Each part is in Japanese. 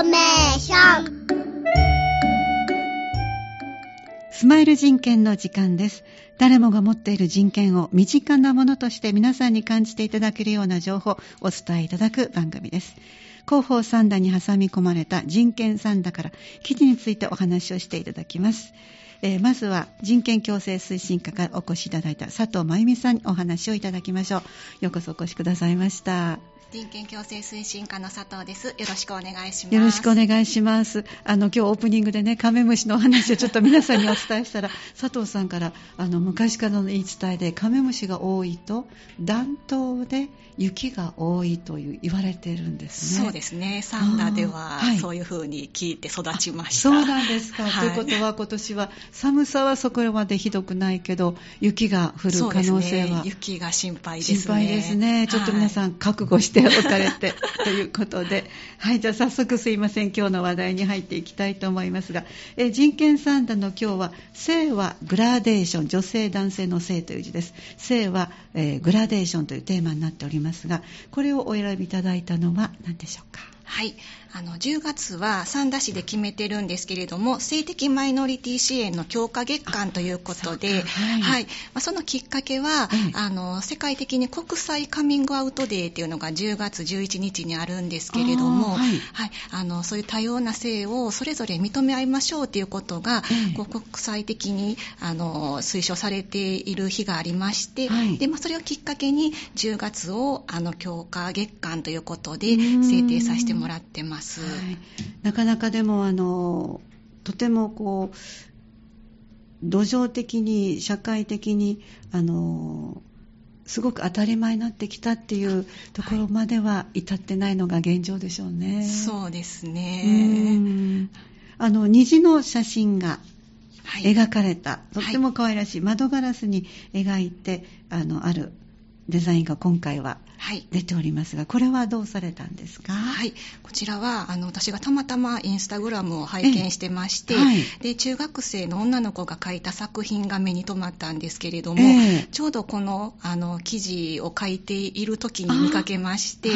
ーメーションスマイル人権の時間です。誰もが持っている人権を身近なものとして皆さんに感じていただけるような情報をお伝えいただく番組です。広報三田に挟み込まれた人権三田から記事についてお話をしていただきます。えーまずは人権共生推進課からお越しいただいた佐藤真由美さんにお話をいただきましょう。ようこそお越しくださいました。人権共生推進課の佐藤です。よろしくお願いします。よろしくお願いします。あの、今日オープニングでね、カメムシのお話をちょっと皆さんにお伝えしたら、佐藤さんから、あの、昔からの言い伝えで、カメムシが多いと、暖冬で雪が多いという言われてるんですね。そうですね。サンダでははいそういう風に聞いて育ちました。そうなんですか。はいということは今年は寒さはそこまでひどくないけど、雪が降る可能性はね、雪が心配ですね。心配ですね。ちょっと皆さん、ん覚悟しておかれて、ということで。はい、じゃあ早速すいません。今日の話題に入っていきたいと思いますが、え人権三段の今日は、性はグラデーション、女性男性の性という字です。性は、えーグラデーションというテーマになっておりますが、これをお選びいただいたのは何でしょうか？はい。あの、10月は三田市で決めてるんですけれども、性的マイノリティ支援の強化月間ということで、そはい。はい。まあ、そのきっかけは、ええあの、世界的に国際カミングアウトデーっていうのが10月11日にあるんですけれども、はい。はい。あの、そういう多様な性をそれぞれ認め合いましょうということが、ええこう国際的に、あの、推奨されている日がありまして、はい。で、まあ、それをきっかけに10月を、あの、強化月間ということで制定させてもらってます。はい、なかなかでもあのとてもこう土壌的に社会的にあのすごく当たり前になってきたっていうところまでは至ってないのが現状でしょうね。そうですうね。んあの虹の写真がはい。描かれた、とっても可愛らしい窓ガラスに描いてあのあるデザインが今回ははい。出ておりますがこれはどうされたんですか？はい。こちらは、あの、私がたまたまインスタグラムを拝見してまして、ええはい。で、中学生の女の子が書いた作品が目に留まったんですけれども、ええ。ちょうどこの、あの、記事を書いている時に見かけまして、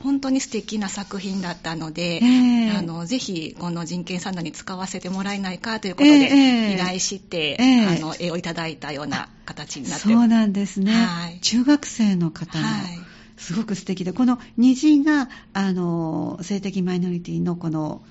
本当に素敵な作品だったので、ええ。あの、ぜひ、この人権サンダに使わせてもらえないかということえで、え依頼して、ええ。あの、絵をいただいたような形になってそうなんですね、はい。中学生の方の、はいすごく素敵でこの虹があの性的マイノリティのこの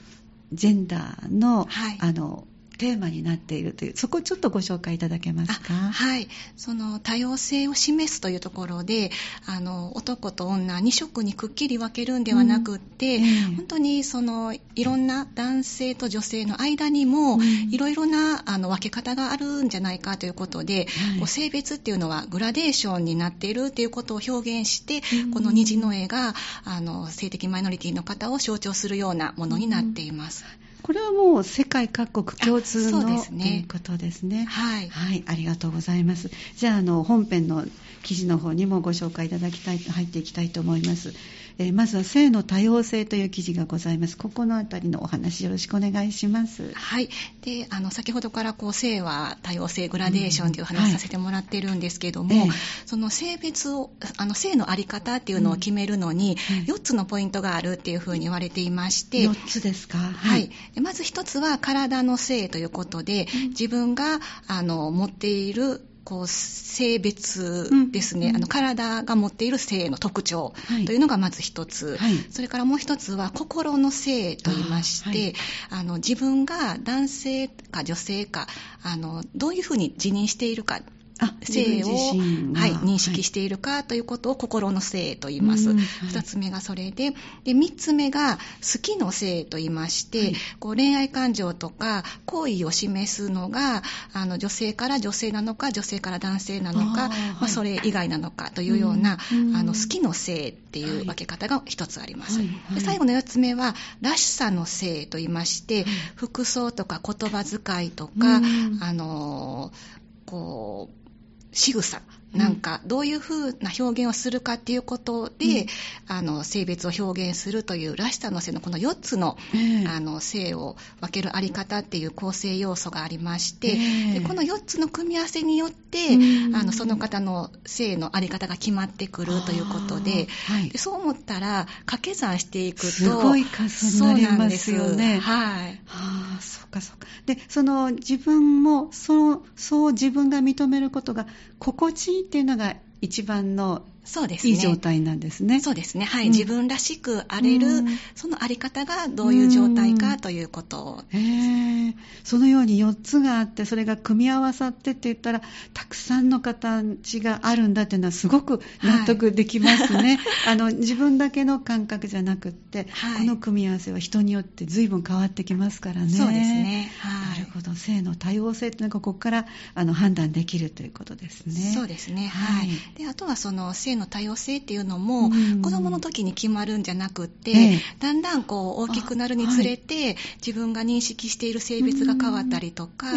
ジェンダーの,、はい。あのテーマになっているというそこをちょっとご紹介いただけますか？あはい。その多様性を示すというところで、あの、男と女2色にくっきり分けるんではなくって、うんええ本当にその、いろんな男性と女性の間にも、うん。いろいろなあの分け方があるんじゃないかということで、はい。性別っていうのはグラデーションになっているということを表現して、うん。この虹の絵が、あの、性的マイノリティの方を象徴するようなものになっています。これはもう世界各国共通のねということですねはい。はい、ありがとうございます。じゃあ、あの、本編の記事の方にもご紹介いただきたい、入っていきたいと思います。えーまずは、性の多様性という記事がございます。ここのあたりのお話よろしくお願いします。はい。で、あの、先ほどから、こう、性は多様性グラデーションといううん話させてもらってるんですけども、ええその性別を、あの、性のあり方っていうのを決めるのに、うん4つのポイントがあるっていうふうに言われていまして、4つですか？はい。。でまず一つは体の性ということで、うん自分が、あの、持っている、こう、性別ですね、うん。あの、体が持っている性の特徴はい。というのがまず一つ。はい。それからもう一つは心の性と言いまして、あはい。の、自分が男性か女性か、あの、どういうふうに自認しているか、あ、性を、はい、認識しているかということを心の性と言います。うんはい二つ目がそれで、で、三つ目が好きの性と言いまして、はい。こう恋愛感情とか好意を示すのが、あの、女性から女性なのか、女性から男性なのか、まはい。あ、それ以外なのかというような、うあの、好きの性っていう分け方が一つあります。で最後の四つ目は、らしさの性と言いまして、はい。服装とか言葉遣いとか、うん。あの、こう、仕草。なんかどういうふうな表現をするかっていうことで、うん。あの性別を表現するというらしさの性のこの4つの,、ええあの性を分けるあり方っていう構成要素がありまして、ええ。でこの4つの組み合わせによって、うん。あのその方の性のあり方が決まってくるということででそう思ったら掛け算していくとすごい数になりますよね。はい。はあ、そうかそうか。で、その自分も、そう、そう自分が認めることが心地いいっていうのが一番のそうですね。いい状態なんですね。そうですね。はい。うん自分らしくあれる、うんそのあり方がどういう状態かということを。へえそのように4つがあって、それが組み合わさってって言ったら、たくさんの形があるんだっていうのはすごく納得できますね。あの、自分だけの感覚じゃなくって、はいこの組み合わせは人によって随分変わってきますからね。そうですね。はい。なるほど。性の多様性っていうのがここからあの判断できるということですね。そうですね。ははいい。で、あとはその性の多様性っていうのも、うん。子供の時に決まるんじゃなくって、ええ。だんだんこう大きくなるにつれて、自分が認識している性別が変わったりとか、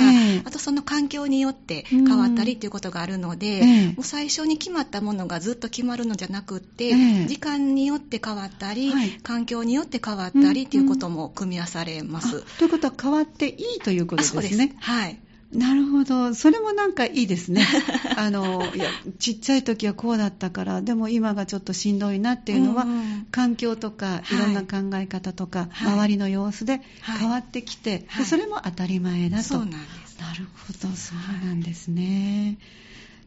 あとその環境によって変わったりっていうことがあるので、ええ。もう最初に決まったものがずっと決まるのじゃなくって、ええ。時間によって変わったり、はい。環境によって変わったりっていうことも組み合わされます。あということは変わっていいということですね。はい。なるほど。それもなんかいいですね。あの、いや、ちっちゃい時はこうだったから、でも今がちょっとしんどいなっていうのは、うんうん環境とかはいいろんな考え方とか、はい周りの様子ではい変わってきて、はいでそれも当たり前だと。そうなんです。なるほど、そうなんですね。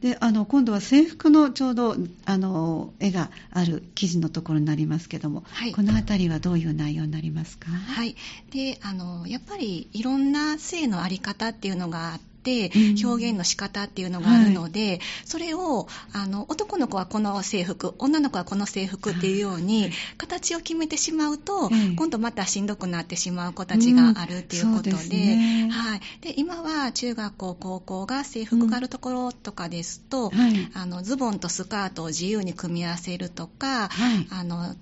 で、あの、今度は制服のちょうど、あの、絵がある記事のところになりますけども、はいこのあたりはどういう内容になりますか？はい。で、あの、やっぱりいろんな性のあり方っていうのがあって、うん表現の仕方っていうのがあるので、それを、あの、男の子はこの制服、女の子はこの制服っていうように、形を決めてしまうと、ええ今度またしんどくなってしまう子たちがあるっていうことで、うんですねはい。で、今は中学校、高校が制服があるところとかですと、はい。あの、ズボンとスカートを自由に組み合わせるとか、はい。あの、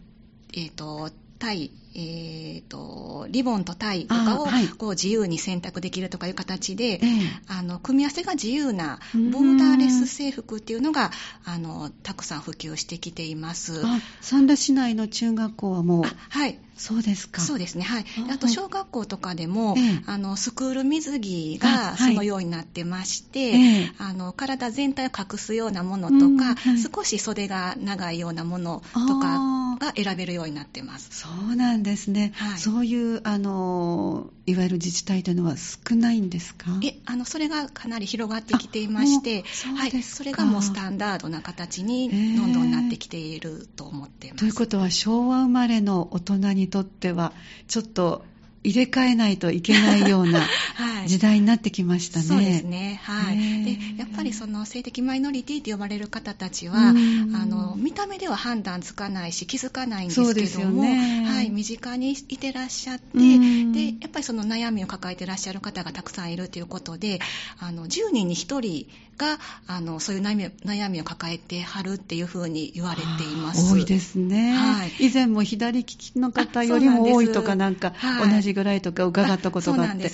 えっ、と、タイ、えっ、と、リボンとタイとかをあはいこう自由に選択できるとかいう形で、ええあの、組み合わせが自由なうんボーダーレス制服っていうのが、あの、たくさん普及してきています。あ、三田市内の中学校はもうあ、はい。そうですか。そうですね。はい。ああと、小学校とかでも、ええあの、スクール水着がそのようになってまして、ええあの、体全体を隠すようなものとうんか、はい少し袖が長いようなものとあかが選べるようになってます。そうなんですね。はいそういう、あの、いわゆる自治体というのは少ないんですか？え、あの、それがかなり広がってきていましてそはい。それがもうスタンダードな形にどんどんなってきていると思っています。ということは、昭和生まれの大人にとっては、ちょっと入れ替えないといけないような はい。時代になってきましたね。そうですね。はい。で、やっぱりその性的マイノリティと呼ばれる方たちは、うんあの、見た目では判断つかないし気づかないんですけども、ねはい、身近にいてらっしゃって、うんで、やっぱりその悩みを抱えてらっしゃる方がたくさんいるということで、あの、10人に1人が、あの、そういう悩み悩みを抱えてはるっていうふうに言われています。多いですね、はい以前も左利きの方あよりも多いとかなんかはい同じぐらいとか伺ったことがあって、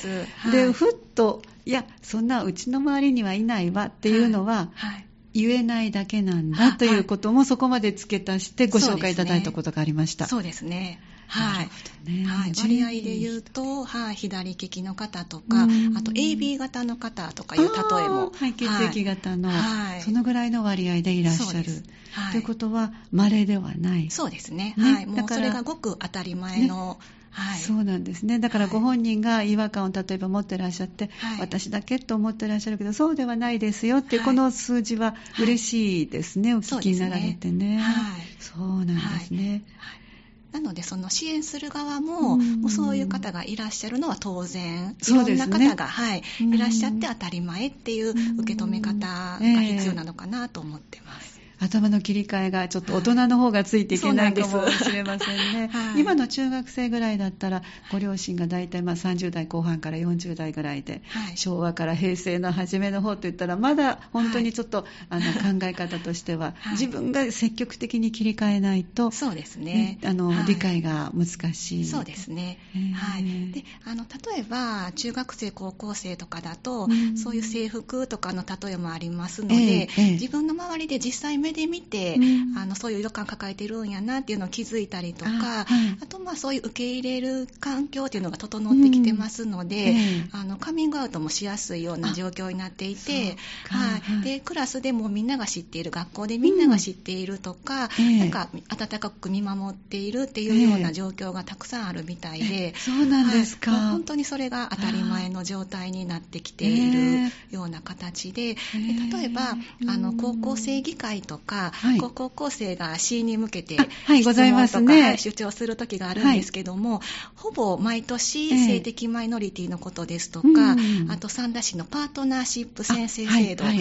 ではいふっといやそんなうちの周りにはいないわっていうのははい。言えないだけなんだということもそこまで付け足してご紹介いただいたことがありました。そうですね。はい。ねはい、割合で言うと、はい、左利きの方とか、あと AB 型の方とかいう例えも。はい、血液型の、はいそのぐらいの割合でいらっしゃる。はいということは、稀ではない。そうですね。ねはい。もうそれがごく当たり前の、はい。そうなんですね。だからはいご本人が違和感を例えば持ってらっしゃって、はい私だけと思ってらっしゃるけど、そうではないですよって、はいこの数字は嬉しいですね、お聞きになられてね。はい。そうなんですね。はいなので、その支援する側も、うんもうそういう方がいらっしゃるのは当然、いろそうんな方が、はい、うんいらっしゃって当たり前っていう受け止め方が必要なのかなと思ってます。頭の切り替えがちょっと大人の方がついていけないかもしれませんね。はい今の中学生ぐらいだったら、ご両親が大体まあ30代後半から40代ぐらいで、はい昭和から平成の初めの方といったら、まだ本当にちょっと、あの考え方としては、はい自分が積極的に切り替えないと、そうですねね。あのはい理解が難しい。そうですね。はい。で、あの、例えば、中学生、高校生とかだと、うんそういう制服とかの例えもありますのえで、えええ自分の周りで実際目で見て、うん。あの、そういう色感抱えてるんやなっていうのを気づいたりとか、ああ,、はい。と、まあ、そういう受け入れる環境っていうのが整ってきてますので、うんええあの、カミングアウトもしやすいような状況になっていて、は。はい。い。で、クラスでもみんなが知っている、学校でみんなが知っているとか、ええ。なんか、温かく見守っているっていうような状況がたくさんあるみたいで、そうなんですか。はい。本当にそれが当たり前の状態になってきているような形で、で例えば、あの、高校生議会とか、はい。高校生が C に向けてあはいございますね。質問とかはい主張する時があるんですけども、ほぼ毎年ええ。性的マイノリティのことですとうんか、あと三田市のパートナーシップ先生制度、あはい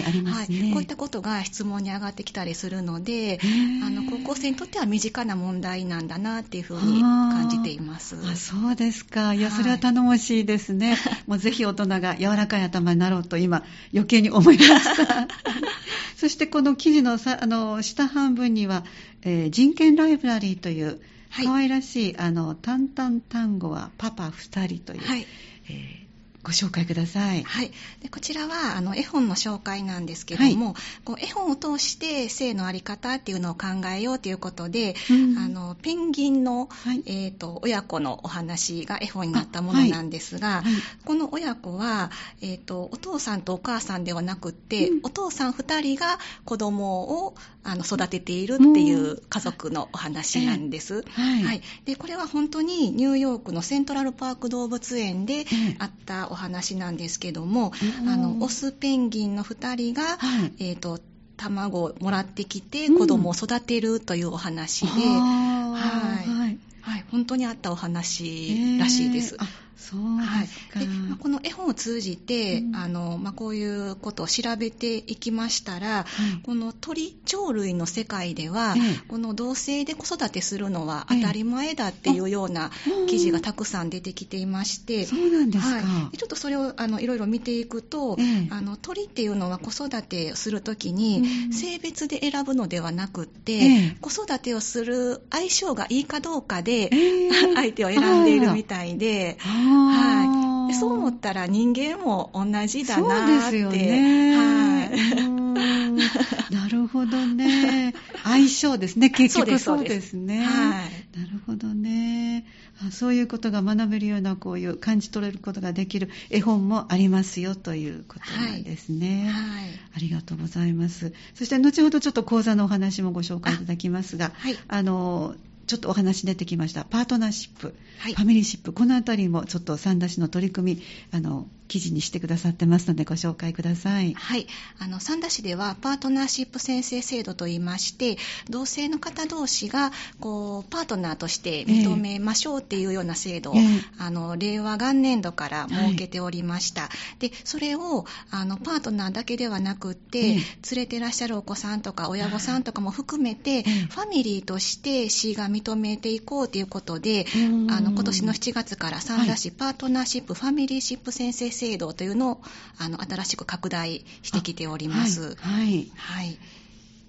こういったことが質問に上がってきたりするので、ーあの高校生にとっては身近な問題なんだなっていうふうに感じています。あそうですか。いや、はい。それは頼もしいですね。もうぜひ大人が柔らかい頭になろうと今、余計に思いました。そしてこの記事のさあの下半分には、えー人権ライブラリーという、はい。可愛らしい、あの、タンタン単語はパパ二人という、はい。えーご紹介ください。はい、でこちらはあの絵本の紹介なんですけども、こう絵本を通して性の在り方っていうのを考えようということで、うん。あのペンギンの、はい。えー、と親子のお話が絵本になったものなんですが、はい。この親子は、えー、とお父さんとお母さんではなくって、うん。お父さん2人が子供をあの育てているっていう家族のお話なんです。はい。はい、でこれは本当にニューヨークのセントラルパーク動物園でえあったお話なんですけども、うん。あのオスペンギンの2人が、はい。えー、と卵をもらってきてうん。子供を育てるというお話で、あー。はい。はい。はい、本当にあったお話らしいです。えーはいですか。でまあこの絵本を通じて、うん。あのまあ、こういうことを調べていきましたら、はいこの鳥鳥類の世界では、ええ。この同性で子育てするのはええ。当たり前だっていうようなうん記事がたくさん出てきていまして、そうなんですか。はい、ちょっとそれをあのいろいろ見ていくと、ええ。あの鳥っていうのは子育てをするときに、うん。性別で選ぶのではなくって、ええ。子育てをする相性がいいかどうかで、ええ。相手を選んでいるみたいで、はいでそう思ったら人間も同じだそうなーって。ですよ ね。はい。なるほどね。相性ですね。結局そううですすね。はい。なるほどねあ。そういうことが学べるような、こういう感じ取れることができる絵本もありますよということなんですね。はい。ありがとうございます。そして後ほどちょっと講座のお話もご紹介いただきますが、はい。あの、ちょっとお話出てきました、パートナーシップ、はいファミリーシップ、このあたりもちょっと三田市の取り組み、あの、記事にしてくださってますので、ご紹介ください。はい。あの、三田市では、パートナーシップ宣誓制度といいまして、同性の方同士が、こう、パートナーとして認めましょうっていうような制度を、ええあの、令和元年度から設けておりました。で、それを、あの、パートナーだけではなくって、ええ連れてらっしゃるお子さんとか親御さんとかも含めて、ええファミリーとして市が認めていこうということで、うんあの、今年の7月から三田市パートナーシップファミリーシップ宣誓制度というのを、あの、新しく拡大してきております。はい。はいはい。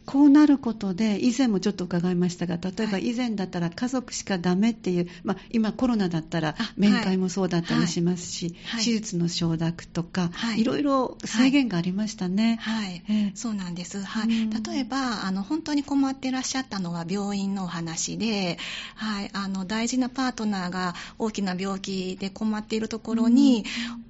こうなることで、以前もちょっと伺いましたが、例えばはい以前だったら家族しかダメっていう、まあ、今コロナだったらあ面会もそうだったりしますし、はい。手術の承諾とか、はい。いろいろ制限がありましたね。はい。ええ。そうなんです。はい。うん。例えば、あの、本当に困ってらっしゃったのは病院のお話で、はい。あの、大事なパートナーが大きな病気で困っているところに、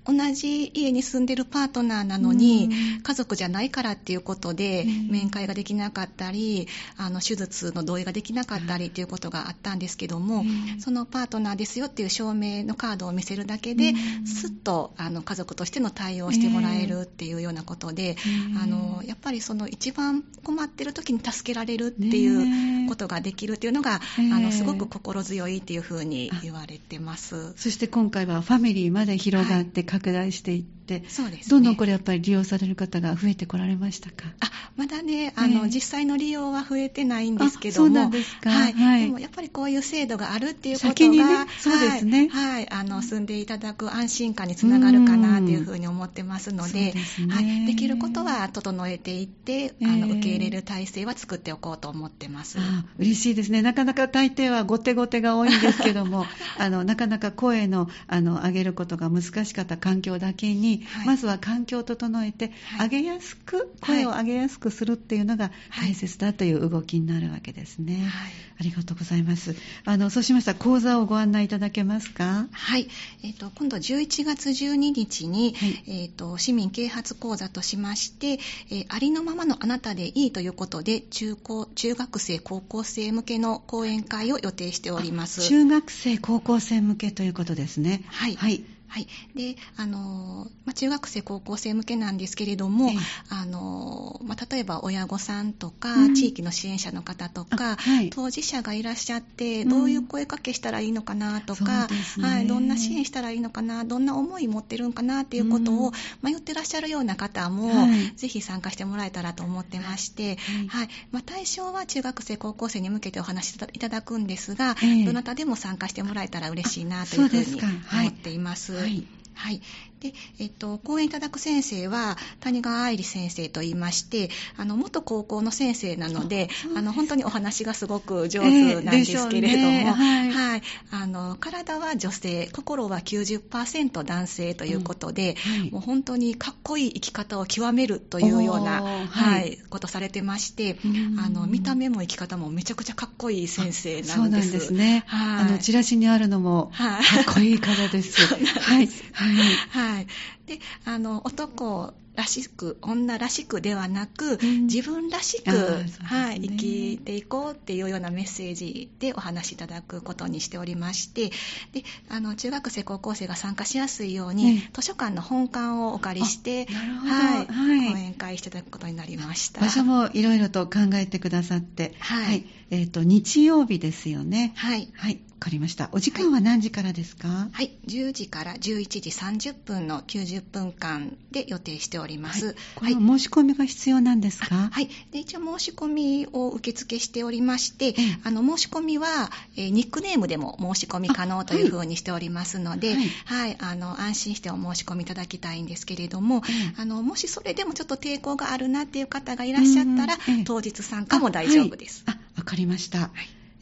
同じ家に住んでるパートナーなのに、うん。家族じゃないからっていうことでうん、面会ができなかったり、あの、手術の同意ができなかったりっていうことがあったんですけども、うん。そのパートナーですよっていう証明のカードを見せるだけで、うん。すっと、あの、家族としての対応をしてもらえるっていうようなことで、うん。あの、やっぱりその一番困ってる時に助けられるっていうことができるっていうのが、ねあの、すごく心強いっていうふうに言われてます。そして今回はファミリーまで広がって拡大していって、そうですね。どんどんこれやっぱり利用される方が増えてこられましたか？あ、まだね、あの、ええ実際の利用は増えてないんですけども、そうなんですか。はい。はい、でもやっぱりこういう制度があるっていうこと先にねが、そうですねはい、はい、あの、住んでいただく安心感につながるかなっていうふうに思ってますので、ねはい。できることは整えていって、あの、ええ受け入れる体制は作っておこうと思ってます。あ嬉しいですね。なかなか大抵は後手後手が多いんですけども、あの、なかなか声の、あの、上げることが難しかった環境だけに、はいまずは環境を整えて、はい上げやすく、声を上げやすくするっていうのがはい大切だという動きになるわけですね。はいありがとうございます。あの、そうしましたら講座をご案内いただけますか？はい。えっ、と、今度11月12日に、はいえっ、と、市民啓発講座としまして、えーありのままのあなたでいいということで、中高、中学生、高校生向けの講演会を予定しております。中学生、高校生向けということですね。はいはい。はい。で、あのー、まあ、中学生、高校生向けなんですけれども、ええ。あのー、まあ、例えば親御さんとか、うん。地域の支援者の方とかあ、はい。当事者がいらっしゃって、うん。どういう声かけしたらいいのかなとか、そうですね。はい、どんな支援したらいいのかな、どんな思い持ってるんかなっていうことうん。を迷ってらっしゃるような方も、はい。ぜひ参加してもらえたらと思ってまして、はい。まあ、対象は中学生、高校生に向けてお話しいただくんですが、ええ。どなたでも参加してもらえたら嬉しいなというふうに思っています。はいはい。で、えっと、講演いただく先生は、谷川愛理先生と言いまして、あの、元高校の先生なので、あの、本当にお話がすごく上手なんですけれども、はいはい。あの、体は女性、心は90%男性ということで、うんはいもう本当にかっこいい生き方を極めるというような、おーは、はいいことされてましてうん、あの、見た目も生き方もめちゃくちゃかっこいい先生そうんなんなです。ですね。はい。あの、チラシにあるのも、かはいっこいい方です。そうなんですはい。はい。はい。で、あの、男らしく、女らしくではなく、うん自分らしく、ねはい、生きていこうっていうようなメッセージでお話しいただくことにしておりまして、で、あの、中学生、高校生が参加しやすいように、ね図書館の本館をお借りして、はい、はい講演会していただくことになりました。場所もいろいろと考えてくださって、はいえっ、と、日曜日ですよね。はい。はい。わかりました。お時間は何時からですか、はい、10時から11時30分の90分間で予定しております。はい。この申し込みが必要なんですか？はい。で、一応申し込みを受付しておりまして、ええ。あの、申し込みは、えーニックネームでも申し込み可能というふうにしておりますので、あははい。い、あの、安心してお申し込みいただきたいんですけれども、ええ。あの、もしそれでもちょっと抵抗があるなっていう方がいらっしゃったら、当日参加も大丈夫です。あ、わかりました。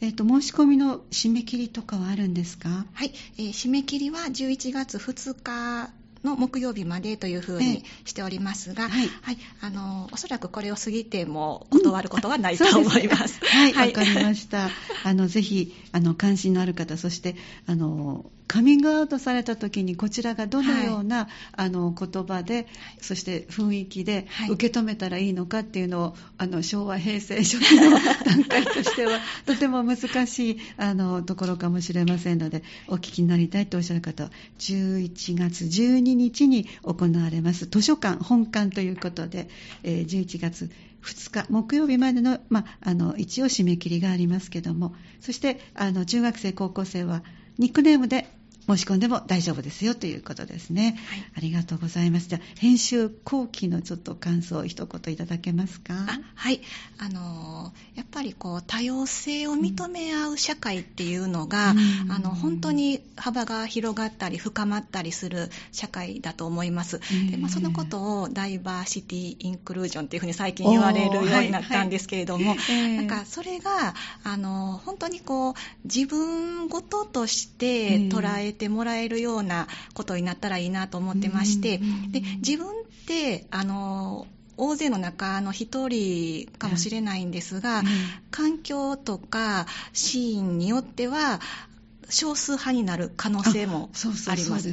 えっ、と、申し込みの締め切りとかはあるんですか？はい、えー締め切りは11月2日の木曜日までというふうええ。にしておりますが、はい。あの、おそらくこれを過ぎても断ることはないと思います。はい、わ、かりました。あの、ぜひ、あの、関心のある方、そして、あの、カミングアウトされた時に、こちらがどのような、あの、言葉で、そして雰囲気ではい。受け止めたらいいのかっていうのを、あの、昭和、平成初期の段階としては、とても難しい、あの、ところかもしれませんので、お聞きになりたいとおっしゃる方は、11月12日に行われます、図書館本館ということで、えー11月2日木曜日までの,、まあ、あの一応締め切りがありますけどもそしてあの中学生高校生はニックネームで申し込んでも大丈夫ですよということですね、はい。ありがとうございます。じゃあ編集後期のちょっと感想を一言いただけますか？あはい。あのーやっぱりこう、多様性を認め合う社会っていうのが、うん。あの、本当に幅が広がったり、深まったりする社会だと思います。でまあ、そのことをダイバーシティ・インクルージョンっていうふうに最近言われるようになったんですけれども、ええ。なんかそれが、あの、本当にこう、自分ごととしええ。て捉えてもらえるようなことになったらいいなと思ってまして、うんで、自分って、あの、大勢の中の一人かもしれないんですが、ええ環境とかシーンによっては、少数派になる可能性もあります。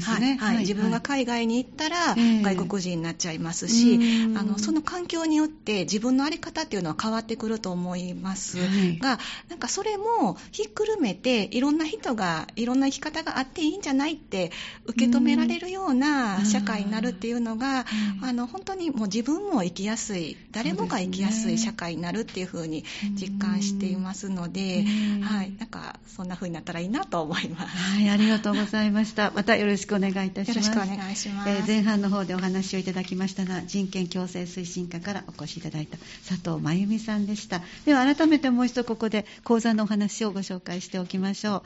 自分が海外に行ったらええ。外国人になっちゃいますし、うん。あのその環境によって自分の在り方っていうのは変わってくると思います。はい。が、なんかそれもひっくるめていろんな人がいろんな生き方があっていいんじゃないって受け止められるような社会になるっていうのが、うん。あの本当にもう自分も生きやすい誰もが生きやすい社会になるっていうふうに実感していますので、うん。はい、なんかそんな風になったらいいなとと思います。はい、ありがとうございました。またよろしくお願いいたします。よろしくお願いします。えー前半の方でお話をいただきましたのは人権共生推進課からお越しいただいた佐藤真由美さんでしたでは改めてもう一度ここで講座のお話をご紹介しておきましょう、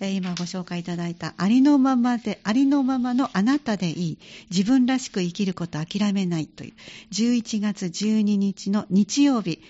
えー今ご紹介いただいたありのままでありのままのあなたでいい自分らしく生きること諦めないという11月12日の日曜日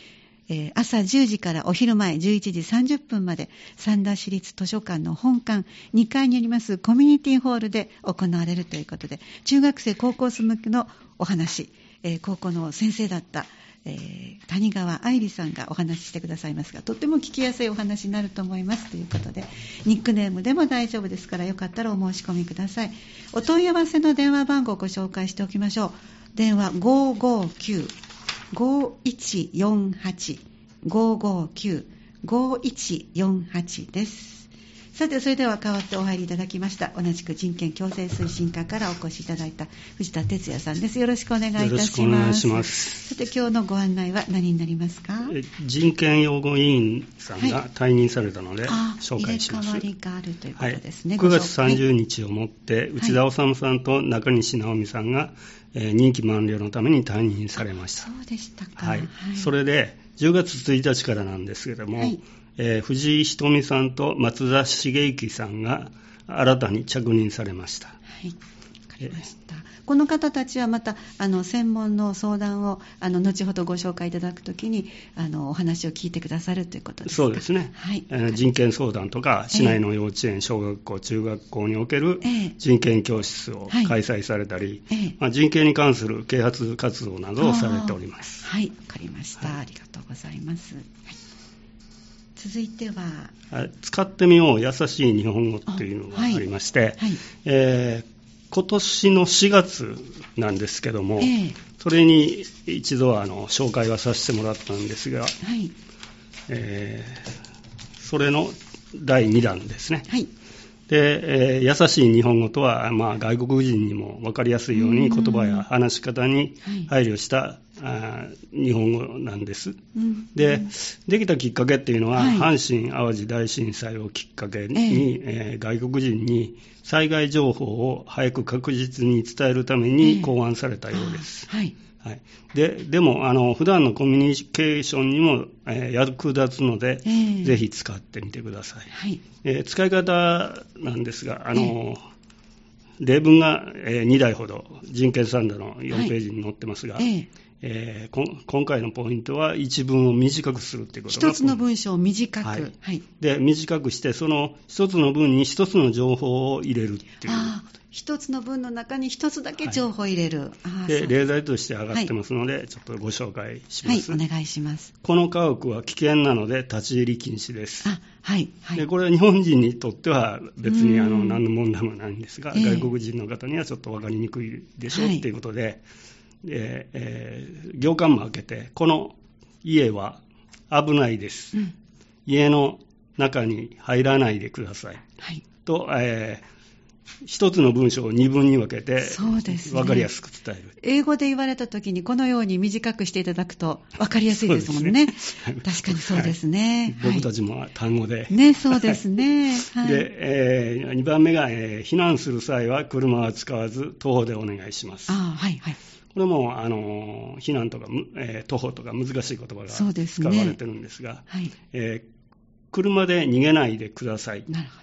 えー朝10時からお昼前11時30分まで三田市立図書館の本館2階にありますコミュニティホールで行われるということで中学生高校生向けのお話、えー高校の先生だった、えー谷川愛理さんがお話ししてくださいますがとっても聞きやすいお話になると思いますということでニックネームでも大丈夫ですからよかったらお申し込みください。お問い合わせの電話番号をご紹介しておきましょう。電話559 5148 559-5148です。さて、それでは代わってお入りいただきました。同じく人権共生推進課からお越しいただいた藤田哲也さんです。よろしくお願いいたします。よろしくお願いしますさて、今日のご案内は何になりますか？え人権擁護委員さんはが退任されたので、あ紹介します。入れ替わりがあるというこはい、とですね。9月ご紹介30日をもって、内田治さんと中西直美さんが、えー任期満了のために退任されました。そうでしたか。はい、それで10月1日からなんですけども、はいえー藤井ひとみさんと松田茂之さんが新たに着任されました。はい、わかりました。この方たちはまたあの専門の相談をあの後ほどご紹介いただくときにあのお話を聞いてくださるということですか？そうですね、はい。えー人権相談とか、市内の幼稚園、小学校、中学校におけるええ。人権教室をはい。開催されたり、ええ。まあ、人権に関する啓発活動などをされております。はい、わかりました、はい。ありがとうございます。はい。続いては、はい。使ってみよう優しい日本語っていうのがありまして、はい、えー今年の4月なんですけども、ええ。それに一度あの紹介はさせてもらったんですが、はい、えーそれの第2弾ですね。はい、で、えー優しい日本語とは、まあ、外国人にも分かりやすいようにうん。言葉や話し方にはい。配慮した、あー日本語なんです。うん。で、できたきっかけっていうのは、はい。阪神・淡路大震災をきっかけに、えー外国人に災害情報を早く確実に伝えるためええ。に考案されたようです。はい、はい、ででもあの、普段のコミュニケーションにも、えー役立つので、ええ。ぜひ使ってみてください。はい、えー使い方なんですが、あの例文が、え2台ほど人権サンダの4ページに載ってますが、ええ。えーこん今回のポイントは一文を短くするということが一つの文章を短く、ははいい、で短くして、その一つの文に一つの情報を入れるっていう。一つの文の中に一つだけ情報を入れる。あーで例題として上がってますので、ちょっとご紹介します、はい、お願いします。この家屋は危険なので立ち入り禁止です。あ、はい、はい。でこれは日本人にとっては別にあのうん何の問題もないんですが、ええ外国人の方にはちょっと分かりにくいでしょうはいということで、でえー行間も開けて、この家は危ないです、うん、家の中に入らないでくださいはい。と、えー一つの文章を二分に分けて、そうですね分かりやすく伝える。英語で言われたときに、このように短くしていただくと分かりやすいですもんね。ね確かにそうですね。僕たちちも単語で。ね、そうですね。はい。で、え2番目が、えー避難する際は車は使わず徒歩でお願いします。あはい、はい。これも、あの避難とか、むえー徒歩とか難しい言葉が使われてるんですが、はい。えー車で逃げないでください。なるほ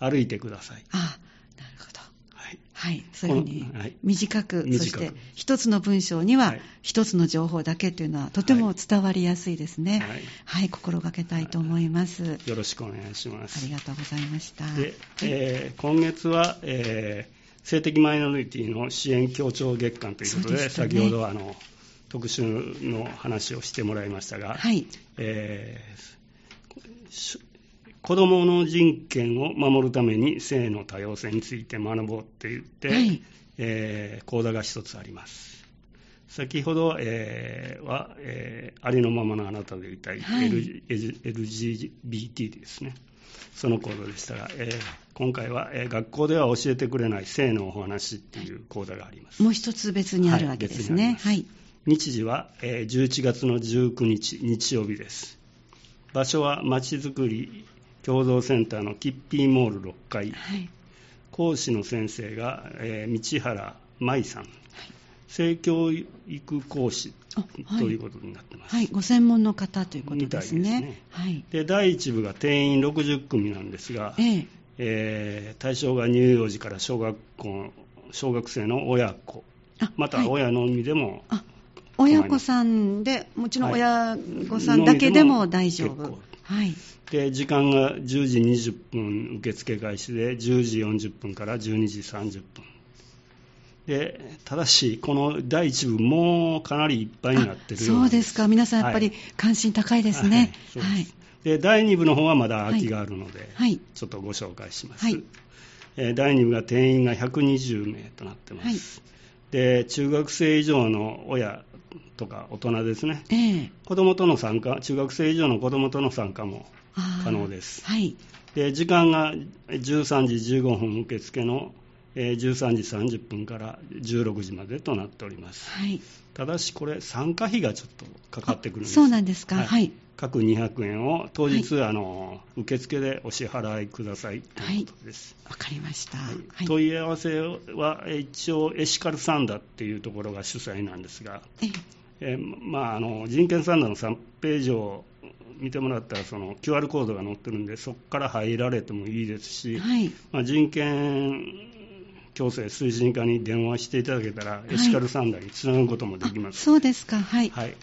ど。歩いてください。あなるほど。はい。はい。そういうふうに短く、短くそして一つの文章にははい一つの情報だけというのはとても伝わりやすいですね。はいはい、心がけたいと思います。よろしくお願いします。ありがとうございました。で、えー今月は、えー性的マイノリティの支援協調月間ということで、でね先ほどあの特集の話をしてもらいましたが、はい。えーし子どもの人権を守るために性の多様性について学ぼうって言って、はいえー講座が一つあります。先ほど、えーは、えーありのままのあなたでいたい、はい LGBT ですね。その講座でしたが、えー今回は、えー学校では教えてくれない性のお話っていう講座があります。もう一つ別にあるわけですね。ははいい。日時は、えー11月の19日日曜日です場所はまちづくり共同センターのキッピーモール6階、はい。講師の先生が、えー道原舞さん、性教育講師ということになってます。はい。ご専門の方ということですね。すねはい。で第1部が定員60組なんですが、ええ。えー対象が乳幼児から小学校小学生の親子あまたはい親のみでも、あ、親子さんで、もちろん親御さんだけでも大丈夫。はい。で時間が10時20分受付開始で10時40分から12時30分でただしこの第1部もうかなりいっぱいになってるそうですか。皆さんやっぱりはい関心高いですね。はいはい。で第2部の方はまだ空きがあるので、はい。ちょっとご紹介します、はいえー第2部が定員が120名となってます、はいで中学生以上の親とか大人ですねええ。子どもとの参加中学生以上の子どもとの参加も可能ですはい。で時間が13時15分受付の、えー13時30分から16時までとなっておりますはい。ただしこれ参加費がちょっとかかってくるんですそうなんですか。はいはい。各200円を当日、あの受付でお支払いくださいということです、わかりました。はいはい。問い合わせはえ一応エシカルサンダっていうところが主催なんですが、えええーまあ、あの人権サンダの3ページを見てもらったらその QR コードが載ってるんでそこから入られてもいいですし、はい。まあ、人権共生推進課に電話していただけたら、いエシカルサンダにつなぐこともできあます。そうですか。はい。わはい、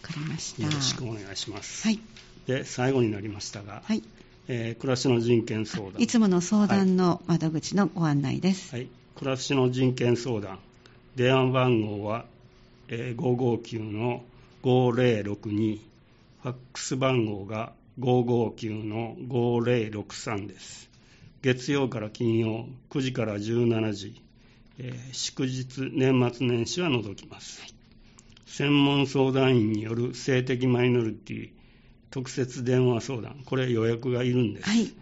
かりました。よろしくお願いします。はい。で最後になりましたが、はい。えー暮らしの人権相談いつもの相談の窓口のご案内です。はい、暮らしの人権相談、電話番号は、えー559の5062、ファックス番号が559の5063です。月曜から金曜、9時から17時、えー祝日、年末年始は除きます。専門相談員による性的マイノリティ特設電話相談、これ予約がいるんです。はい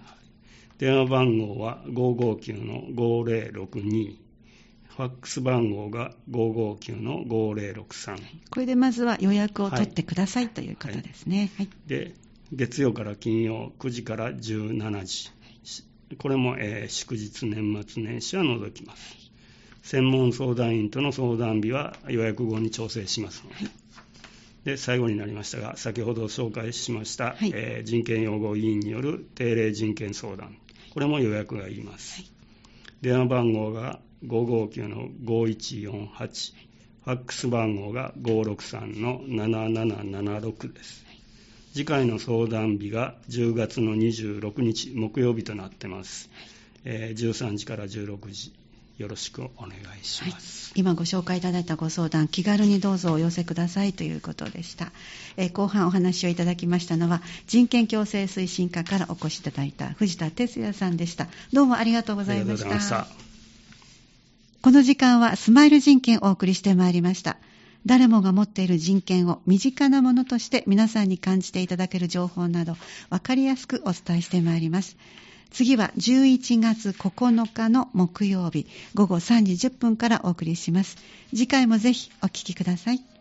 電話番号は559の5062、ファックス番号が559の5063これでまずは予約を取ってくださいということですね。はい。で、月曜から金曜9時から17時、しこれも、えー祝日、年末年始は除きます。専門相談員との相談日は予約後に調整しますので。で最後になりましたが、先ほど紹介しました、はい。えー人権擁護委員による定例人権相談、これも予約がいります。電話番号が559の5148、ファックス番号が563の7776です。次回の相談日が10月の26日木曜日となってます。えー13時から16時、よろしくお願いしはいます。、今ご紹介いただいたご相談、気軽にどうぞお寄せくださいということでした。えー後半お話をいただきましたのは、人権共生推進課からお越しいただいた藤田哲也さんでした。どうもありがとうございました。ありがとうございました。この時間はスマイル人権をお送りしてまいりました。誰もが持っている人権を身近なものとして皆さんに感じていただける情報など分かりやすくお伝えしてまいります。次は11月9日の木曜日午後3時10分からお送りします。次回もぜひお聞きください。